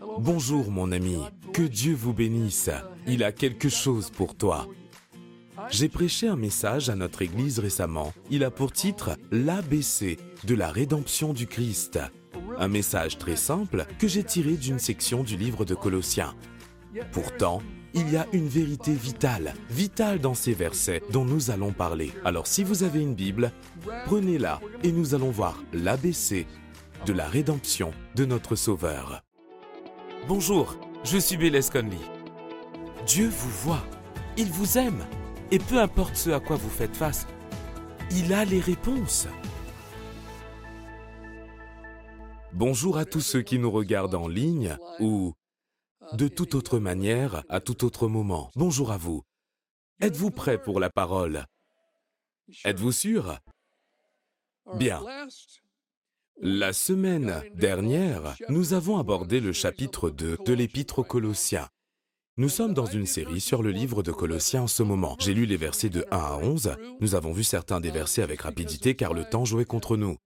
Bonjour mon ami, que Dieu vous bénisse. Il a quelque chose pour toi. J'ai prêché un message à notre Église récemment. Il a pour titre L'ABC de la rédemption du Christ. Un message très simple que j'ai tiré d'une section du livre de Colossiens. Pourtant, il y a une vérité vitale, vitale dans ces versets dont nous allons parler. Alors si vous avez une Bible, prenez-la et nous allons voir l'ABC de la rédemption de notre Sauveur. Bonjour, je suis Bélez Conley. Dieu vous voit, il vous aime, et peu importe ce à quoi vous faites face, il a les réponses. Bonjour à tous ceux qui nous regardent en ligne ou de toute autre manière, à tout autre moment. Bonjour à vous. Êtes-vous prêt pour la parole? Êtes-vous sûr? Bien. La semaine dernière, nous avons abordé le chapitre 2 de l'Épître aux Colossiens. Nous sommes dans une série sur le livre de Colossiens en ce moment. J'ai lu les versets de 1 à 11. Nous avons vu certains des versets avec rapidité car le temps jouait contre nous.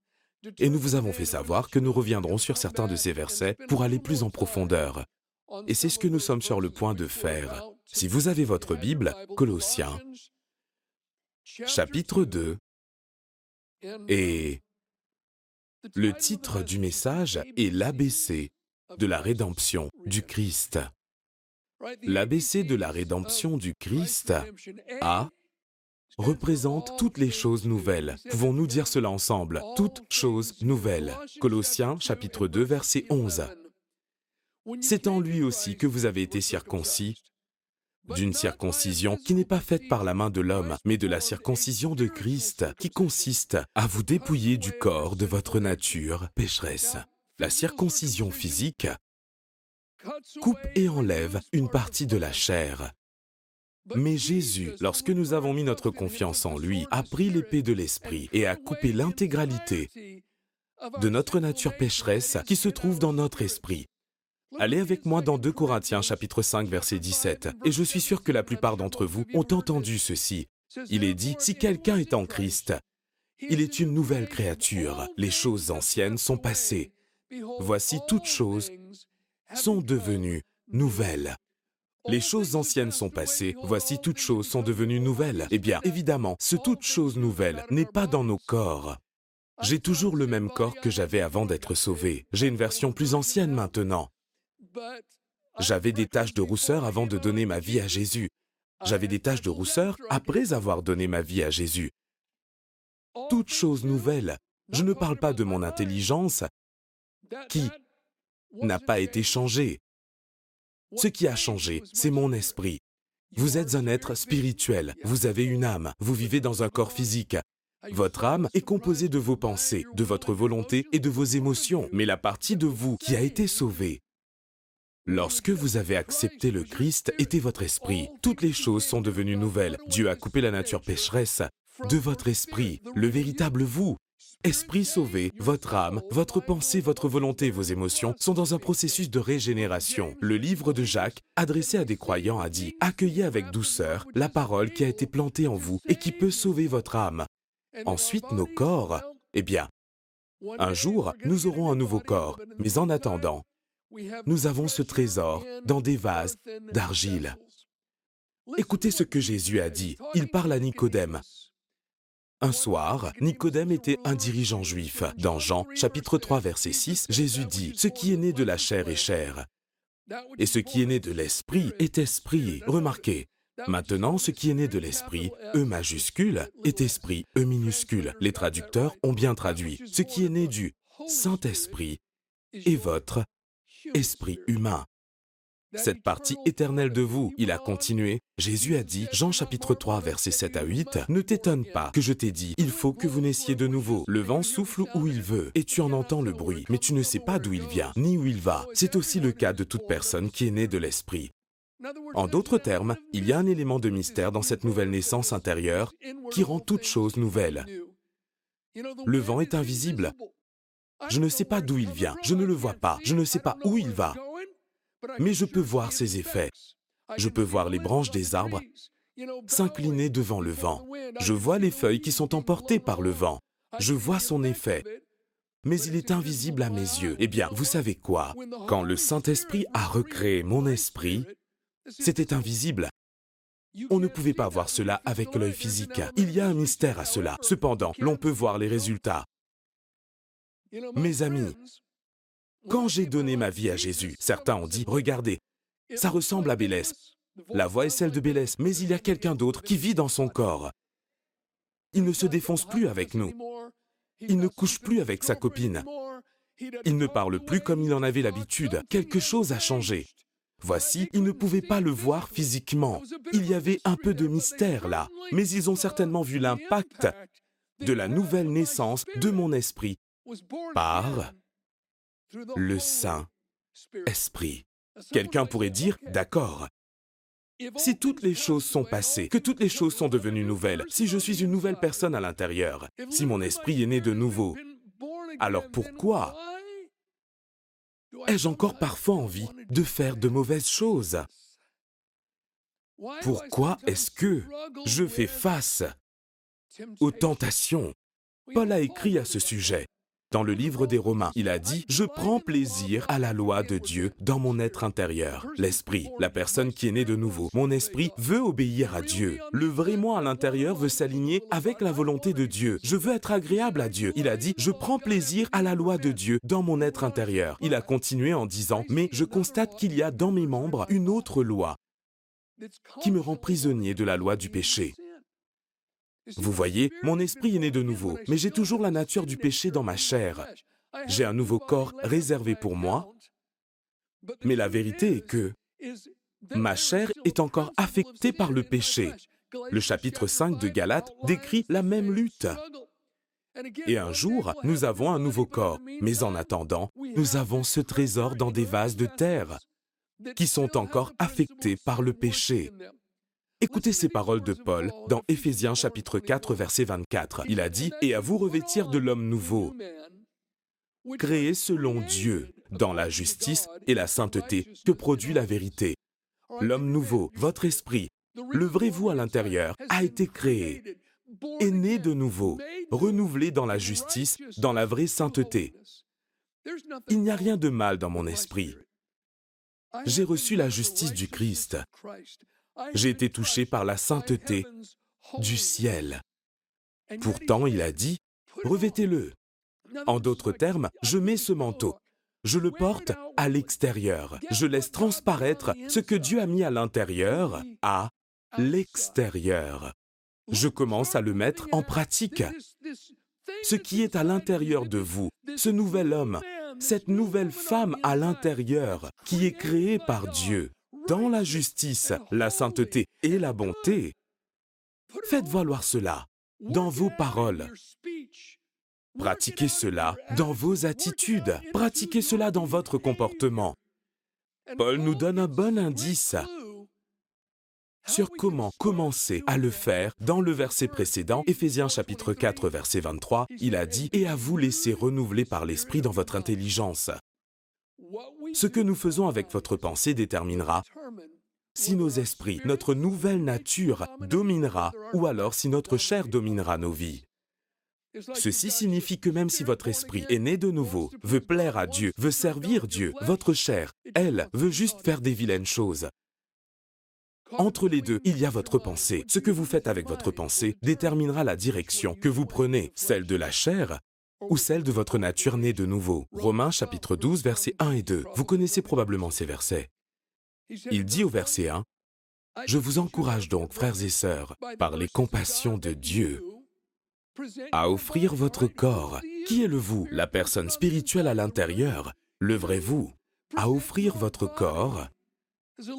Et nous vous avons fait savoir que nous reviendrons sur certains de ces versets pour aller plus en profondeur. Et c'est ce que nous sommes sur le point de faire. Si vous avez votre Bible, Colossiens, chapitre 2, et le titre du message est l'ABC de la rédemption du Christ. L'ABC de la rédemption du Christ, A, représente toutes les choses nouvelles. Pouvons-nous dire cela ensemble? Toutes choses nouvelles. Colossiens chapitre 2 verset 11. C'est en lui aussi que vous avez été circoncis d'une circoncision qui n'est pas faite par la main de l'homme, mais de la circoncision de Christ, qui consiste à vous dépouiller du corps de votre nature pécheresse. La circoncision physique coupe et enlève une partie de la chair. Mais Jésus, lorsque nous avons mis notre confiance en lui, a pris l'épée de l'Esprit et a coupé l'intégralité de notre nature pécheresse qui se trouve dans notre esprit. Allez avec moi dans 2 Corinthiens chapitre 5 verset 17. Et je suis sûr que la plupart d'entre vous ont entendu ceci. Il est dit, si quelqu'un est en Christ, il est une nouvelle créature. Les choses anciennes sont passées. Voici toutes choses sont devenues nouvelles. Les choses anciennes sont passées, voici toutes choses sont devenues nouvelles. Eh bien, évidemment, ce toute chose nouvelle n'est pas dans nos corps. J'ai toujours le même corps que j'avais avant d'être sauvé. J'ai une version plus ancienne maintenant. J'avais des taches de rousseur avant de donner ma vie à Jésus. J'avais des taches de rousseur après avoir donné ma vie à Jésus. Toute chose nouvelle. Je ne parle pas de mon intelligence qui n'a pas été changée. Ce qui a changé, c'est mon esprit. Vous êtes un être spirituel, vous avez une âme, vous vivez dans un corps physique. Votre âme est composée de vos pensées, de votre volonté et de vos émotions, mais la partie de vous qui a été sauvée Lorsque vous avez accepté le Christ était votre esprit. Toutes les choses sont devenues nouvelles. Dieu a coupé la nature pécheresse de votre esprit, le véritable vous. Esprit sauvé, votre âme, votre pensée, votre volonté, vos émotions sont dans un processus de régénération. Le livre de Jacques, adressé à des croyants, a dit Accueillez avec douceur la parole qui a été plantée en vous et qui peut sauver votre âme. Ensuite, nos corps, eh bien, un jour, nous aurons un nouveau corps, mais en attendant, nous avons ce trésor dans des vases d'argile. Écoutez ce que Jésus a dit. Il parle à Nicodème. Un soir, Nicodème était un dirigeant juif. Dans Jean chapitre 3 verset 6, Jésus dit, Ce qui est né de la chair est chair, et ce qui est né de l'esprit est esprit. Remarquez, maintenant ce qui est né de l'esprit, E majuscule, est esprit, E minuscule. Les traducteurs ont bien traduit. Ce qui est né du Saint-Esprit est votre esprit humain. Cette partie éternelle de vous, il a continué. Jésus a dit, Jean chapitre 3, versets 7 à 8, Ne t'étonne pas que je t'ai dit, il faut que vous naissiez de nouveau. Le vent souffle où il veut, et tu en entends le bruit, mais tu ne sais pas d'où il vient, ni où il va. C'est aussi le cas de toute personne qui est née de l'Esprit. En d'autres termes, il y a un élément de mystère dans cette nouvelle naissance intérieure qui rend toute chose nouvelle. Le vent est invisible, je ne sais pas d'où il vient, je ne le vois pas, je ne sais pas où il va, mais je peux voir ses effets. Je peux voir les branches des arbres s'incliner devant le vent. Je vois les feuilles qui sont emportées par le vent. Je vois son effet. mais il est invisible à mes yeux. Eh bien, vous savez quoi? Quand le Saint-Esprit a recréé mon esprit, c'était invisible. On ne pouvait pas voir cela avec l'œil physique. Il y a un mystère à cela. Cependant, l'on peut voir les résultats. Mes amis, quand j'ai donné ma vie à Jésus, certains ont dit, regardez, ça ressemble à Bélès. La voix est celle de Bélès, mais il y a quelqu'un d'autre qui vit dans son corps. Il ne se défonce plus avec nous. Il ne couche plus avec sa copine. Il ne parle plus comme il en avait l'habitude. Quelque chose a changé. Voici, ils ne pouvaient pas le voir physiquement. Il y avait un peu de mystère là, mais ils ont certainement vu l'impact de la nouvelle naissance de mon esprit par le Saint-Esprit. Quelqu'un pourrait dire, d'accord, si toutes les choses sont passées, que toutes les choses sont devenues nouvelles, si je suis une nouvelle personne à l'intérieur, si mon esprit est né de nouveau, alors pourquoi ai-je encore parfois envie de faire de mauvaises choses? Pourquoi est-ce que je fais face aux tentations? Paul a écrit à ce sujet. Dans le livre des Romains, il a dit, Je prends plaisir à la loi de Dieu dans mon être intérieur. L'esprit, la personne qui est née de nouveau. Mon esprit veut obéir à Dieu. Le vrai moi à l'intérieur veut s'aligner avec la volonté de Dieu. Je veux être agréable à Dieu. Il a dit, Je prends plaisir à la loi de Dieu dans mon être intérieur. Il a continué en disant, Mais je constate qu'il y a dans mes membres une autre loi qui me rend prisonnier de la loi du péché. Vous voyez, mon esprit est né de nouveau, mais j'ai toujours la nature du péché dans ma chair. J'ai un nouveau corps réservé pour moi, mais la vérité est que ma chair est encore affectée par le péché. Le chapitre 5 de Galates décrit la même lutte. Et un jour, nous avons un nouveau corps, mais en attendant, nous avons ce trésor dans des vases de terre qui sont encore affectés par le péché. Écoutez ces paroles de Paul dans Éphésiens chapitre 4 verset 24. Il a dit, Et à vous revêtir de l'homme nouveau, créé selon Dieu, dans la justice et la sainteté que produit la vérité. L'homme nouveau, votre esprit, le vrai vous à l'intérieur, a été créé, est né de nouveau, renouvelé dans la justice, dans la vraie sainteté. Il n'y a rien de mal dans mon esprit. J'ai reçu la justice du Christ. J'ai été touché par la sainteté du ciel. Pourtant, il a dit, revêtez-le. En d'autres termes, je mets ce manteau. Je le porte à l'extérieur. Je laisse transparaître ce que Dieu a mis à l'intérieur à l'extérieur. Je commence à le mettre en pratique. Ce qui est à l'intérieur de vous, ce nouvel homme, cette nouvelle femme à l'intérieur, qui est créée par Dieu, dans la justice, la sainteté et la bonté, faites valoir cela dans vos paroles. Pratiquez cela dans vos attitudes. Pratiquez cela dans votre comportement. Paul nous donne un bon indice sur comment commencer à le faire. Dans le verset précédent, Éphésiens chapitre 4 verset 23, il a dit ⁇ Et à vous laisser renouveler par l'Esprit dans votre intelligence ⁇ ce que nous faisons avec votre pensée déterminera si nos esprits, notre nouvelle nature dominera ou alors si notre chair dominera nos vies. Ceci signifie que même si votre esprit est né de nouveau, veut plaire à Dieu, veut servir Dieu, votre chair, elle, veut juste faire des vilaines choses. Entre les deux, il y a votre pensée. Ce que vous faites avec votre pensée déterminera la direction que vous prenez, celle de la chair ou celle de votre nature née de nouveau. Romains chapitre 12, versets 1 et 2. Vous connaissez probablement ces versets. Il dit au verset 1, Je vous encourage donc, frères et sœurs, par les compassions de Dieu, à offrir votre corps, qui est le vous, la personne spirituelle à l'intérieur, le vrai vous, à offrir votre corps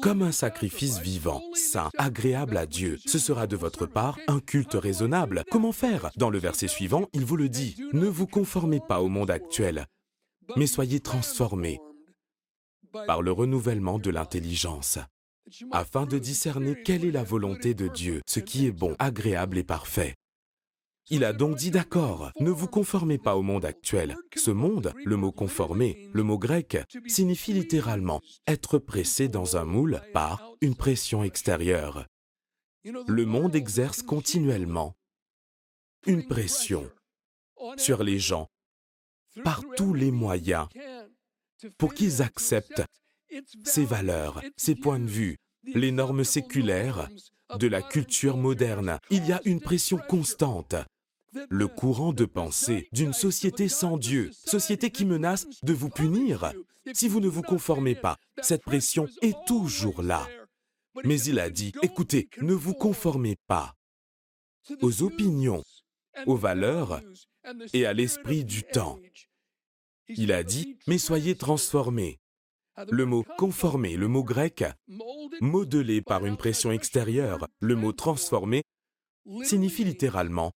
comme un sacrifice vivant, saint, agréable à Dieu. Ce sera de votre part un culte raisonnable. Comment faire? Dans le verset suivant, il vous le dit. Ne vous conformez pas au monde actuel, mais soyez transformés par le renouvellement de l'intelligence, afin de discerner quelle est la volonté de Dieu, ce qui est bon, agréable et parfait. Il a donc dit d'accord, ne vous conformez pas au monde actuel. Ce monde, le mot conformer, le mot grec, signifie littéralement être pressé dans un moule par une pression extérieure. Le monde exerce continuellement une pression sur les gens par tous les moyens pour qu'ils acceptent ces valeurs, ces points de vue, les normes séculaires de la culture moderne. Il y a une pression constante. Le courant de pensée d'une société sans Dieu, société qui menace de vous punir si vous ne vous conformez pas. Cette pression est toujours là. Mais il a dit, écoutez, ne vous conformez pas aux opinions, aux valeurs et à l'esprit du temps. Il a dit, mais soyez transformés. Le mot conformer, le mot grec, modelé par une pression extérieure, le mot transformer, signifie littéralement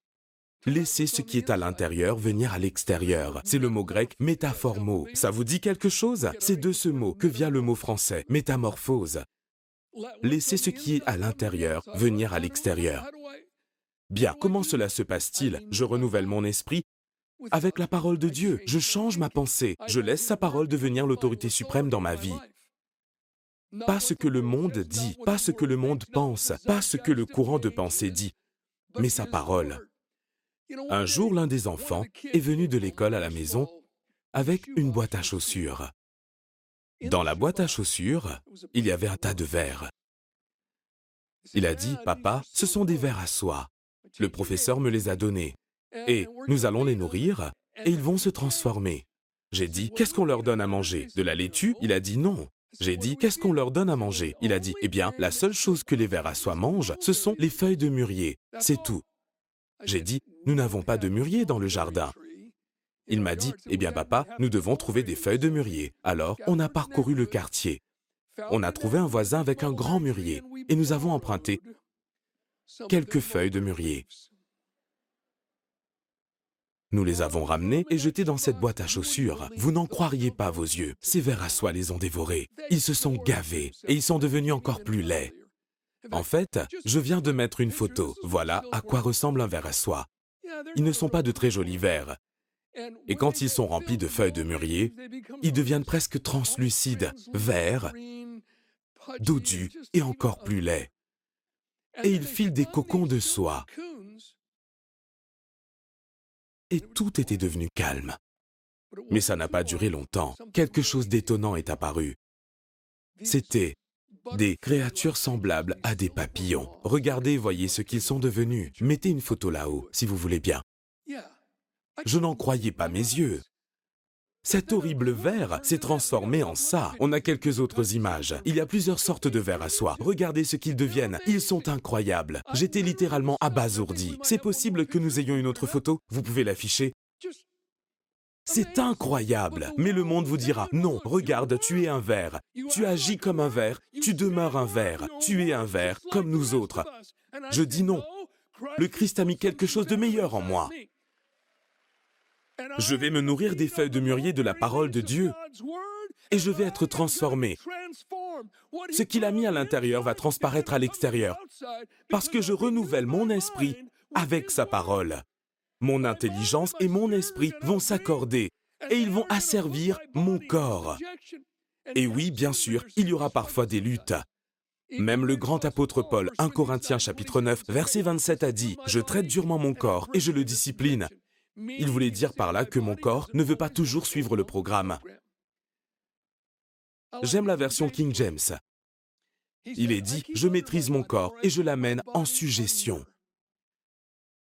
laisser ce qui est à l'intérieur venir à l'extérieur. C'est le mot grec métaphormo. Ça vous dit quelque chose? C'est de ce mot que vient le mot français métamorphose. Laisser ce qui est à l'intérieur venir à l'extérieur. Bien, comment cela se passe-t-il? Je renouvelle mon esprit avec la parole de Dieu. Je change ma pensée. Je laisse sa parole devenir l'autorité suprême dans ma vie. Pas ce que le monde dit, pas ce que le monde pense, pas ce que le courant de pensée dit, mais sa parole. Un jour, l'un des enfants est venu de l'école à la maison avec une boîte à chaussures. Dans la boîte à chaussures, il y avait un tas de verres. Il a dit, Papa, ce sont des verres à soie. Le professeur me les a donnés. Et nous allons les nourrir et ils vont se transformer. J'ai dit, qu'est-ce qu'on leur donne à manger? De la laitue? Il a dit non. J'ai dit, qu'est-ce qu'on leur donne à manger? Il a dit, eh bien, la seule chose que les vers à soie mangent, ce sont les feuilles de mûrier. C'est tout. J'ai dit, nous n'avons pas de mûrier dans le jardin. Il m'a dit, eh bien papa, nous devons trouver des feuilles de mûrier. Alors, on a parcouru le quartier. On a trouvé un voisin avec un grand mûrier et nous avons emprunté quelques feuilles de mûrier. Nous les avons ramenés et jetés dans cette boîte à chaussures. Vous n'en croiriez pas vos yeux. Ces vers à soie les ont dévorés. Ils se sont gavés et ils sont devenus encore plus laids. En fait, je viens de mettre une photo. Voilà à quoi ressemble un ver à soie. Ils ne sont pas de très jolis vers. Et quand ils sont remplis de feuilles de mûrier, ils deviennent presque translucides, verts, dodus et encore plus laids. Et ils filent des cocons de soie et tout était devenu calme. Mais ça n'a pas duré longtemps. Quelque chose d'étonnant est apparu. C'était des créatures semblables à des papillons. Regardez, voyez ce qu'ils sont devenus. Mettez une photo là-haut, si vous voulez bien. Je n'en croyais pas mes yeux. Cet horrible verre s'est transformé en ça. On a quelques autres images. Il y a plusieurs sortes de verres à soie. Regardez ce qu'ils deviennent. Ils sont incroyables. J'étais littéralement abasourdi. C'est possible que nous ayons une autre photo? Vous pouvez l'afficher c'est incroyable. Mais le monde vous dira, non, regarde, tu es un verre. Tu agis comme un verre. Tu demeures un verre. Tu es un verre, comme nous autres. Je dis non. Le Christ a mis quelque chose de meilleur en moi. Je vais me nourrir des feuilles de mûrier de la parole de Dieu et je vais être transformé. Ce qu'il a mis à l'intérieur va transparaître à l'extérieur parce que je renouvelle mon esprit avec sa parole. Mon intelligence et mon esprit vont s'accorder et ils vont asservir mon corps. Et oui, bien sûr, il y aura parfois des luttes. Même le grand apôtre Paul, 1 Corinthiens chapitre 9, verset 27 a dit, Je traite durement mon corps et je le discipline. Il voulait dire par là que mon corps ne veut pas toujours suivre le programme. J'aime la version King James. Il est dit, je maîtrise mon corps et je l'amène en suggestion.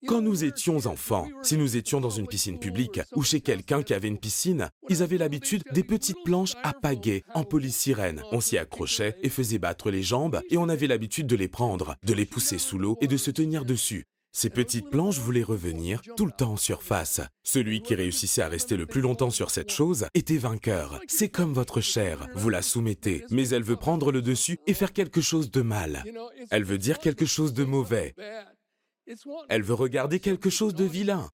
Quand nous étions enfants, si nous étions dans une piscine publique ou chez quelqu'un qui avait une piscine, ils avaient l'habitude des petites planches à pagaie en polysirène. On s'y accrochait et faisait battre les jambes et on avait l'habitude de les prendre, de les pousser sous l'eau et de se tenir dessus. Ces petites planches voulaient revenir tout le temps en surface. Celui qui réussissait à rester le plus longtemps sur cette chose était vainqueur. C'est comme votre chair, vous la soumettez, mais elle veut prendre le dessus et faire quelque chose de mal. Elle veut dire quelque chose de mauvais. Elle veut regarder quelque chose de vilain.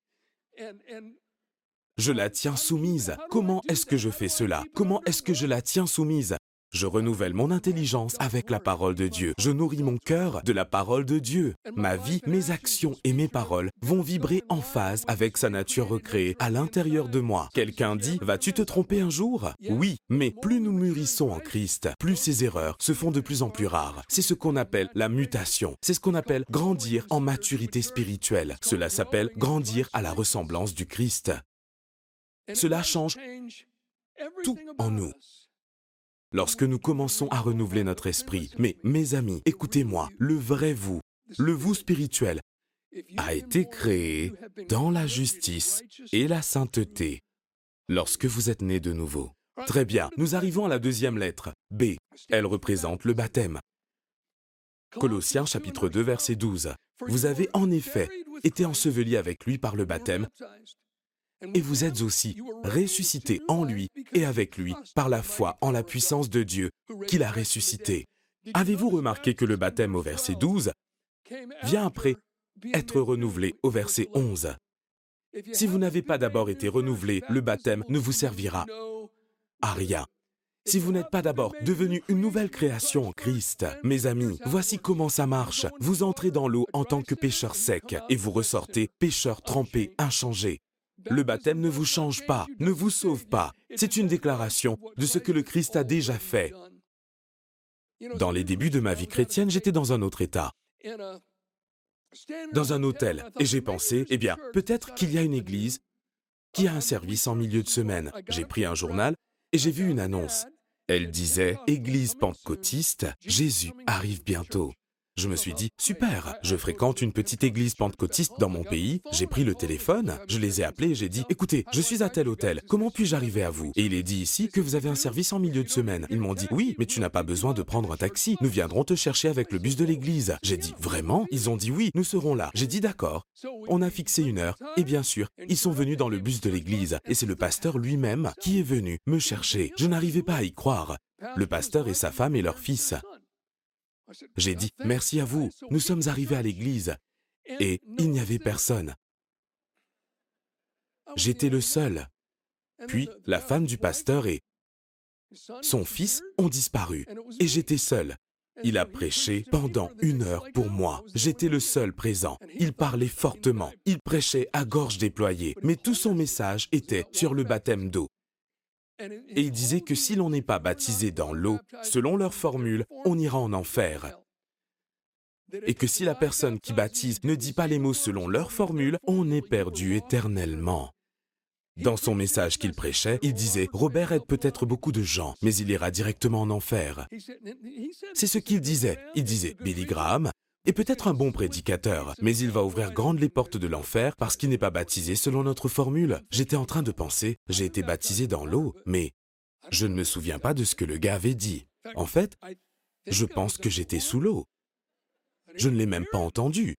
Je la tiens soumise. Comment est-ce que je fais cela? Comment est-ce que je la tiens soumise? Je renouvelle mon intelligence avec la parole de Dieu. Je nourris mon cœur de la parole de Dieu. Ma vie, mes actions et mes paroles vont vibrer en phase avec sa nature recréée à l'intérieur de moi. Quelqu'un dit, vas-tu te tromper un jour? Oui, mais plus nous mûrissons en Christ, plus ces erreurs se font de plus en plus rares. C'est ce qu'on appelle la mutation. C'est ce qu'on appelle grandir en maturité spirituelle. Cela s'appelle grandir à la ressemblance du Christ. Cela change tout en nous. Lorsque nous commençons à renouveler notre esprit, mais mes amis, écoutez-moi, le vrai vous, le vous spirituel, a été créé dans la justice et la sainteté lorsque vous êtes né de nouveau. Très bien, nous arrivons à la deuxième lettre, B. Elle représente le baptême. Colossiens chapitre 2 verset 12. Vous avez en effet été enseveli avec lui par le baptême et vous êtes aussi ressuscité en lui et avec lui par la foi en la puissance de Dieu qui l'a ressuscité. Avez-vous remarqué que le baptême au verset 12 vient après être renouvelé au verset 11 Si vous n'avez pas d'abord été renouvelé, le baptême ne vous servira à rien. Si vous n'êtes pas d'abord devenu une nouvelle création en Christ, mes amis, voici comment ça marche. Vous entrez dans l'eau en tant que pécheur sec et vous ressortez pécheur trempé, inchangé. Le baptême ne vous change pas, ne vous sauve pas. C'est une déclaration de ce que le Christ a déjà fait. Dans les débuts de ma vie chrétienne, j'étais dans un autre état, dans un hôtel, et j'ai pensé, eh bien, peut-être qu'il y a une église qui a un service en milieu de semaine. J'ai pris un journal et j'ai vu une annonce. Elle disait Église pentecôtiste, Jésus arrive bientôt. Je me suis dit, super, je fréquente une petite église pentecôtiste dans mon pays, j'ai pris le téléphone, je les ai appelés et j'ai dit, écoutez, je suis à tel hôtel, comment puis-je arriver à vous? Et il est dit ici que vous avez un service en milieu de semaine. Ils m'ont dit, oui, mais tu n'as pas besoin de prendre un taxi, nous viendrons te chercher avec le bus de l'église. J'ai dit, vraiment? Ils ont dit, oui, nous serons là. J'ai dit, d'accord. On a fixé une heure, et bien sûr, ils sont venus dans le bus de l'église, et c'est le pasteur lui-même qui est venu me chercher. Je n'arrivais pas à y croire. Le pasteur et sa femme et leur fils. J'ai dit, merci à vous, nous sommes arrivés à l'église et il n'y avait personne. J'étais le seul. Puis la femme du pasteur et son fils ont disparu et j'étais seul. Il a prêché pendant une heure pour moi. J'étais le seul présent. Il parlait fortement. Il prêchait à gorge déployée. Mais tout son message était sur le baptême d'eau. Et il disait que si l'on n'est pas baptisé dans l'eau, selon leur formule, on ira en enfer. Et que si la personne qui baptise ne dit pas les mots selon leur formule, on est perdu éternellement. Dans son message qu'il prêchait, il disait, Robert aide peut-être beaucoup de gens, mais il ira directement en enfer. C'est ce qu'il disait. Il disait, Billy Graham est peut-être un bon prédicateur, mais il va ouvrir grandes les portes de l'enfer parce qu'il n'est pas baptisé selon notre formule. J'étais en train de penser, j'ai été baptisé dans l'eau, mais je ne me souviens pas de ce que le gars avait dit. En fait, je pense que j'étais sous l'eau. Je ne l'ai même pas entendu.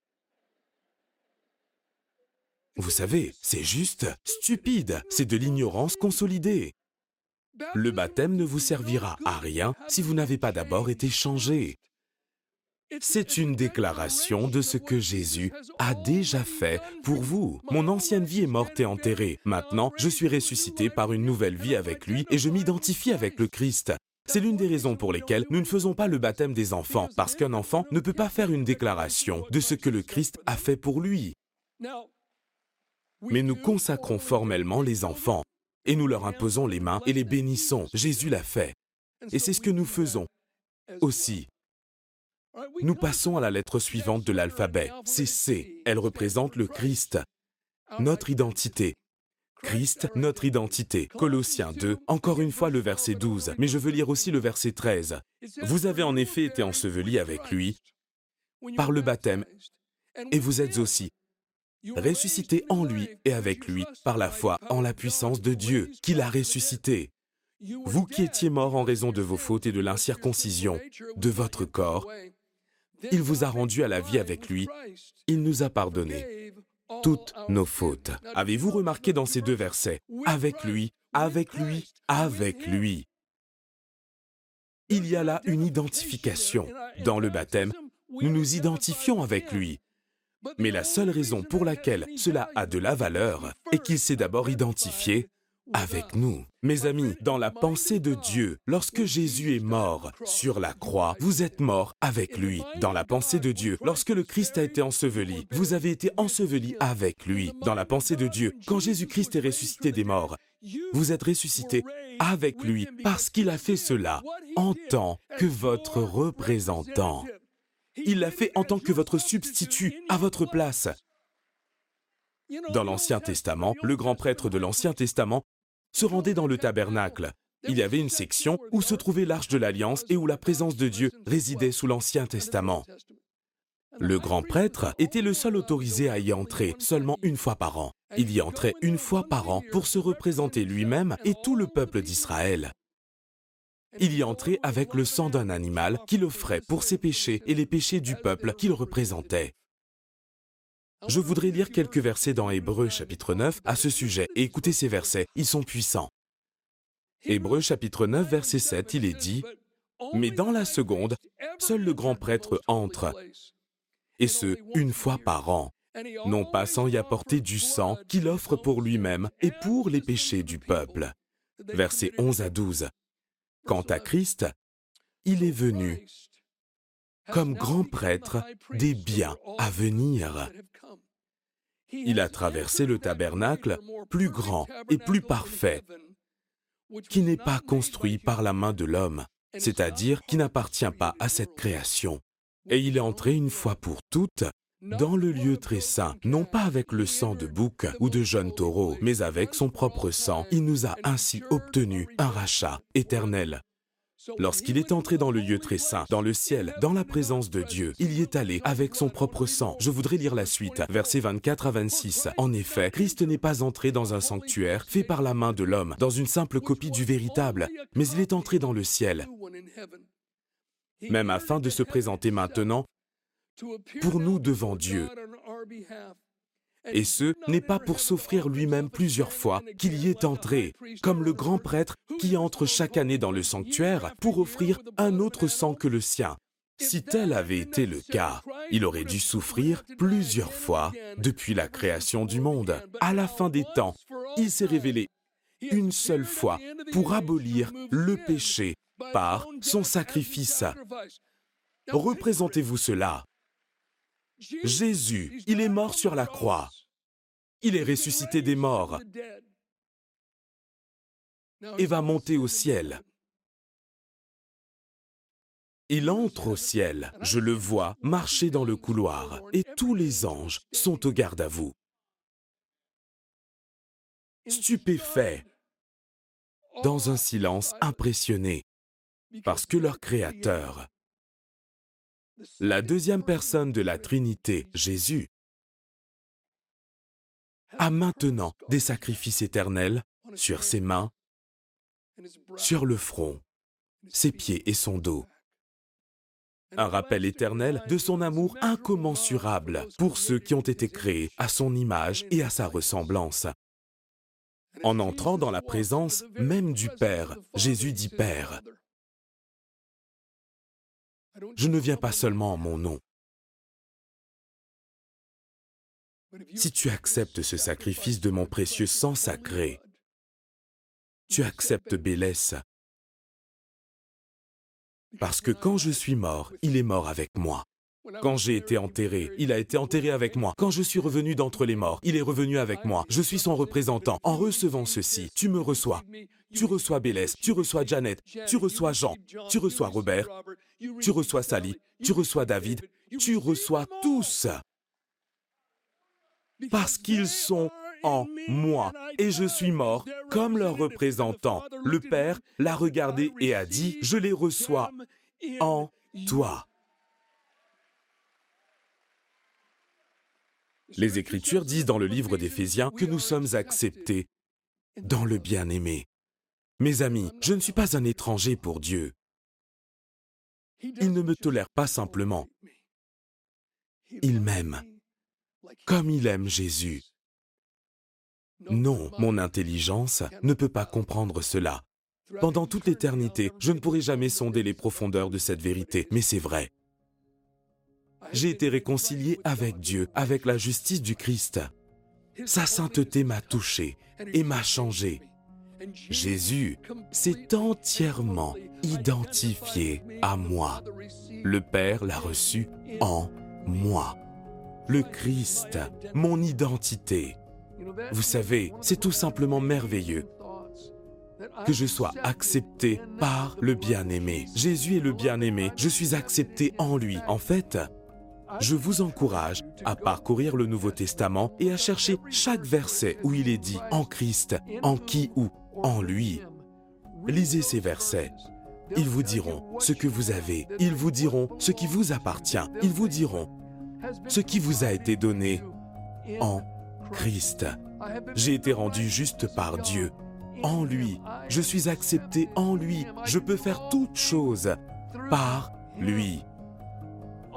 Vous savez, c'est juste stupide, c'est de l'ignorance consolidée. Le baptême ne vous servira à rien si vous n'avez pas d'abord été changé. C'est une déclaration de ce que Jésus a déjà fait pour vous. Mon ancienne vie est morte et enterrée. Maintenant, je suis ressuscité par une nouvelle vie avec lui et je m'identifie avec le Christ. C'est l'une des raisons pour lesquelles nous ne faisons pas le baptême des enfants, parce qu'un enfant ne peut pas faire une déclaration de ce que le Christ a fait pour lui. Mais nous consacrons formellement les enfants, et nous leur imposons les mains et les bénissons. Jésus l'a fait. Et c'est ce que nous faisons aussi. Nous passons à la lettre suivante de l'alphabet. C'est C. Elle représente le Christ, notre identité. Christ, notre identité. Colossiens 2, encore une fois le verset 12, mais je veux lire aussi le verset 13. Vous avez en effet été ensevelis avec lui par le baptême, et vous êtes aussi ressuscités en lui et avec lui par la foi en la puissance de Dieu qui l'a ressuscité. Vous qui étiez morts en raison de vos fautes et de l'incirconcision de votre corps, il vous a rendu à la vie avec lui, il nous a pardonné toutes nos fautes. Avez-vous remarqué dans ces deux versets Avec lui, avec lui, avec lui? Il y a là une identification. Dans le baptême, nous nous identifions avec lui. Mais la seule raison pour laquelle cela a de la valeur est qu'il s'est d'abord identifié avec nous. Mes amis, dans la pensée de Dieu, lorsque Jésus est mort sur la croix, vous êtes mort avec lui. Dans la pensée de Dieu, lorsque le Christ a été enseveli, vous avez été enseveli avec lui. Dans la pensée de Dieu, quand Jésus-Christ est ressuscité des morts, vous êtes ressuscité avec lui parce qu'il a fait cela en tant que votre représentant. Il l'a fait en tant que votre substitut à votre place. Dans l'Ancien Testament, le grand prêtre de l'Ancien Testament se rendait dans le tabernacle. Il y avait une section où se trouvait l'arche de l'Alliance et où la présence de Dieu résidait sous l'Ancien Testament. Le grand prêtre était le seul autorisé à y entrer seulement une fois par an. Il y entrait une fois par an pour se représenter lui-même et tout le peuple d'Israël. Il y entrait avec le sang d'un animal qu'il offrait pour ses péchés et les péchés du peuple qu'il représentait. Je voudrais lire quelques versets dans Hébreu chapitre 9 à ce sujet et écoutez ces versets, ils sont puissants. Hébreu chapitre 9 verset 7, il est dit, Mais dans la seconde, seul le grand prêtre entre, et ce, une fois par an, non pas sans y apporter du sang qu'il offre pour lui-même et pour les péchés du peuple. Versets 11 à 12. Quant à Christ, il est venu comme grand prêtre des biens à venir. Il a traversé le tabernacle plus grand et plus parfait, qui n'est pas construit par la main de l'homme, c'est-à-dire qui n'appartient pas à cette création. Et il est entré une fois pour toutes dans le lieu très saint, non pas avec le sang de bouc ou de jeunes taureaux, mais avec son propre sang, il nous a ainsi obtenu un rachat éternel. Lorsqu'il est entré dans le lieu très saint, dans le ciel, dans la présence de Dieu, il y est allé avec son propre sang. Je voudrais lire la suite, versets 24 à 26. En effet, Christ n'est pas entré dans un sanctuaire fait par la main de l'homme, dans une simple copie du véritable, mais il est entré dans le ciel, même afin de se présenter maintenant pour nous devant Dieu. Et ce n'est pas pour s'offrir lui-même plusieurs fois qu'il y est entré, comme le grand prêtre qui entre chaque année dans le sanctuaire pour offrir un autre sang que le sien. Si tel avait été le cas, il aurait dû souffrir plusieurs fois depuis la création du monde. À la fin des temps, il s'est révélé une seule fois pour abolir le péché par son sacrifice. Représentez-vous cela. Jésus, il est mort sur la croix. Il est ressuscité des morts et va monter au ciel. Il entre au ciel, je le vois marcher dans le couloir, et tous les anges sont au garde à vous. Stupéfaits, dans un silence impressionné, parce que leur Créateur la deuxième personne de la Trinité, Jésus, a maintenant des sacrifices éternels sur ses mains, sur le front, ses pieds et son dos. Un rappel éternel de son amour incommensurable pour ceux qui ont été créés à son image et à sa ressemblance. En entrant dans la présence même du Père, Jésus dit Père. Je ne viens pas seulement en mon nom. Si tu acceptes ce sacrifice de mon précieux sang sacré, tu acceptes Bélès. Parce que quand je suis mort, il est mort avec moi. Quand j'ai été enterré, il a été enterré avec moi. Quand je suis revenu d'entre les morts, il est revenu avec moi. Je suis son représentant. En recevant ceci, tu me reçois. Tu reçois Bélès, tu reçois Janet, tu reçois Jean, tu reçois Robert, tu reçois Sally, tu reçois David, tu reçois tous. Parce qu'ils sont en moi et je suis mort comme leur représentant. Le Père l'a regardé et a dit, je les reçois en toi. Les Écritures disent dans le livre d'Éphésiens que nous sommes acceptés dans le bien-aimé. Mes amis, je ne suis pas un étranger pour Dieu. Il ne me tolère pas simplement. Il m'aime comme il aime Jésus. Non, mon intelligence ne peut pas comprendre cela. Pendant toute l'éternité, je ne pourrai jamais sonder les profondeurs de cette vérité, mais c'est vrai. J'ai été réconcilié avec Dieu, avec la justice du Christ. Sa sainteté m'a touché et m'a changé. Jésus s'est entièrement identifié à moi. Le Père l'a reçu en moi. Le Christ, mon identité. Vous savez, c'est tout simplement merveilleux que je sois accepté par le bien-aimé. Jésus est le bien-aimé, je suis accepté en lui. En fait, je vous encourage à parcourir le Nouveau Testament et à chercher chaque verset où il est dit en Christ, en qui ou en lui. Lisez ces versets. Ils vous diront ce que vous avez. Ils vous diront ce qui vous appartient. Ils vous diront ce qui vous a été donné en Christ. J'ai été rendu juste par Dieu. En lui. Je suis accepté en lui. Je peux faire toutes choses par lui.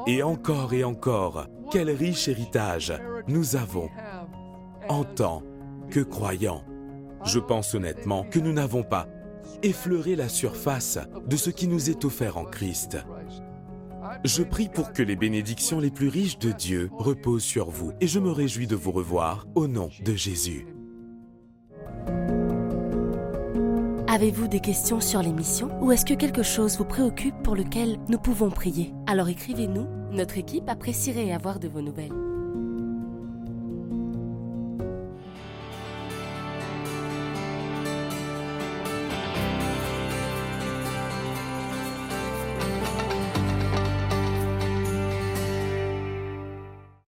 Et encore et encore, quel riche héritage nous avons en tant que croyants. Je pense honnêtement que nous n'avons pas effleuré la surface de ce qui nous est offert en Christ. Je prie pour que les bénédictions les plus riches de Dieu reposent sur vous et je me réjouis de vous revoir au nom de Jésus. Avez-vous des questions sur l'émission ou est-ce que quelque chose vous préoccupe pour lequel nous pouvons prier? Alors écrivez-nous, notre équipe apprécierait avoir de vos nouvelles.